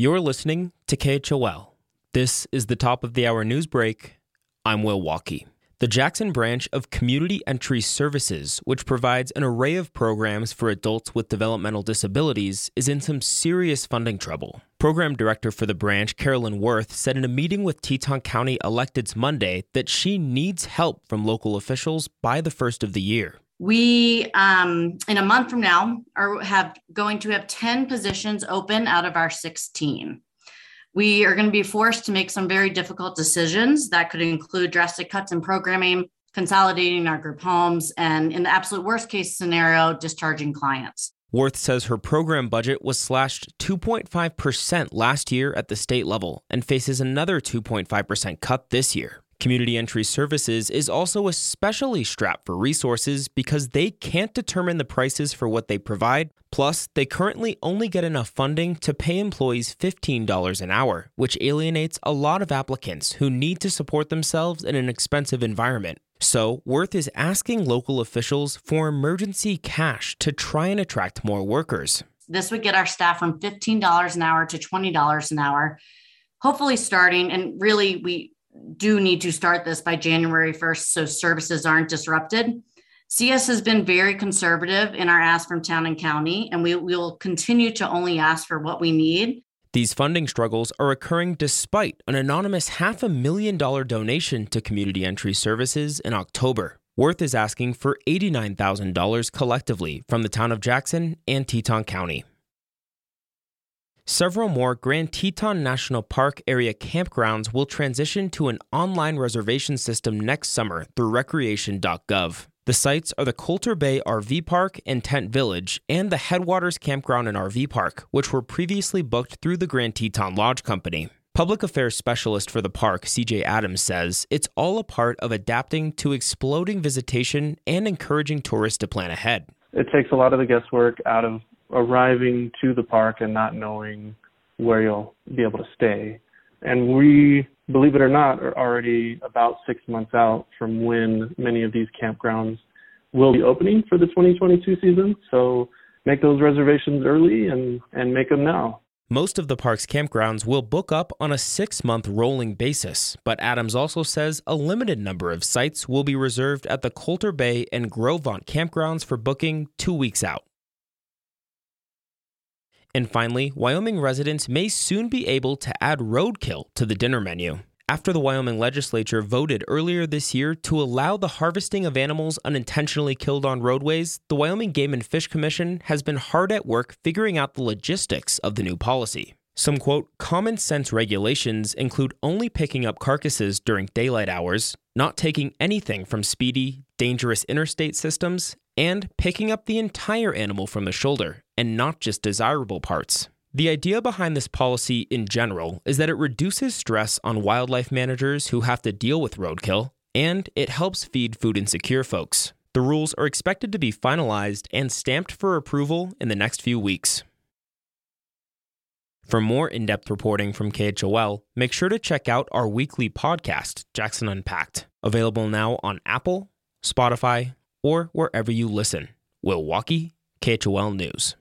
You're listening to KHOL. This is the top of the hour news break. I'm Will Walkey. The Jackson branch of Community Entry Services, which provides an array of programs for adults with developmental disabilities, is in some serious funding trouble. Program director for the branch, Carolyn Worth, said in a meeting with Teton County electeds Monday that she needs help from local officials by the first of the year. We, um, in a month from now, are have going to have 10 positions open out of our 16 we are going to be forced to make some very difficult decisions that could include drastic cuts in programming, consolidating our group homes, and in the absolute worst case scenario, discharging clients. Worth says her program budget was slashed 2.5% last year at the state level and faces another 2.5% cut this year. Community Entry Services is also especially strapped for resources because they can't determine the prices for what they provide. Plus, they currently only get enough funding to pay employees $15 an hour, which alienates a lot of applicants who need to support themselves in an expensive environment. So, Worth is asking local officials for emergency cash to try and attract more workers. This would get our staff from $15 an hour to $20 an hour, hopefully starting. And really, we do need to start this by January 1st so services aren't disrupted. CS has been very conservative in our ask from town and county, and we will continue to only ask for what we need. These funding struggles are occurring despite an anonymous half a million dollar donation to community entry services in October. Worth is asking for $89,000 collectively from the town of Jackson and Teton County. Several more Grand Teton National Park area campgrounds will transition to an online reservation system next summer through recreation.gov. The sites are the Colter Bay RV Park and Tent Village and the Headwaters Campground and RV Park, which were previously booked through the Grand Teton Lodge Company. Public affairs specialist for the park, CJ Adams, says it's all a part of adapting to exploding visitation and encouraging tourists to plan ahead. It takes a lot of the guesswork out of arriving to the park and not knowing where you'll be able to stay. And we, believe it or not, are already about six months out from when many of these campgrounds will be opening for the 2022 season. So make those reservations early and, and make them now. Most of the park's campgrounds will book up on a six month rolling basis, but Adams also says a limited number of sites will be reserved at the Colter Bay and Gros Ventre campgrounds for booking two weeks out. And finally, Wyoming residents may soon be able to add roadkill to the dinner menu. After the Wyoming legislature voted earlier this year to allow the harvesting of animals unintentionally killed on roadways, the Wyoming Game and Fish Commission has been hard at work figuring out the logistics of the new policy. Some quote, common sense regulations include only picking up carcasses during daylight hours, not taking anything from speedy, dangerous interstate systems, and picking up the entire animal from the shoulder and not just desirable parts. The idea behind this policy in general is that it reduces stress on wildlife managers who have to deal with roadkill, and it helps feed food insecure folks. The rules are expected to be finalized and stamped for approval in the next few weeks. For more in depth reporting from KHOL, make sure to check out our weekly podcast, Jackson Unpacked, available now on Apple, Spotify, or wherever you listen. Will Walkey, KHOL News.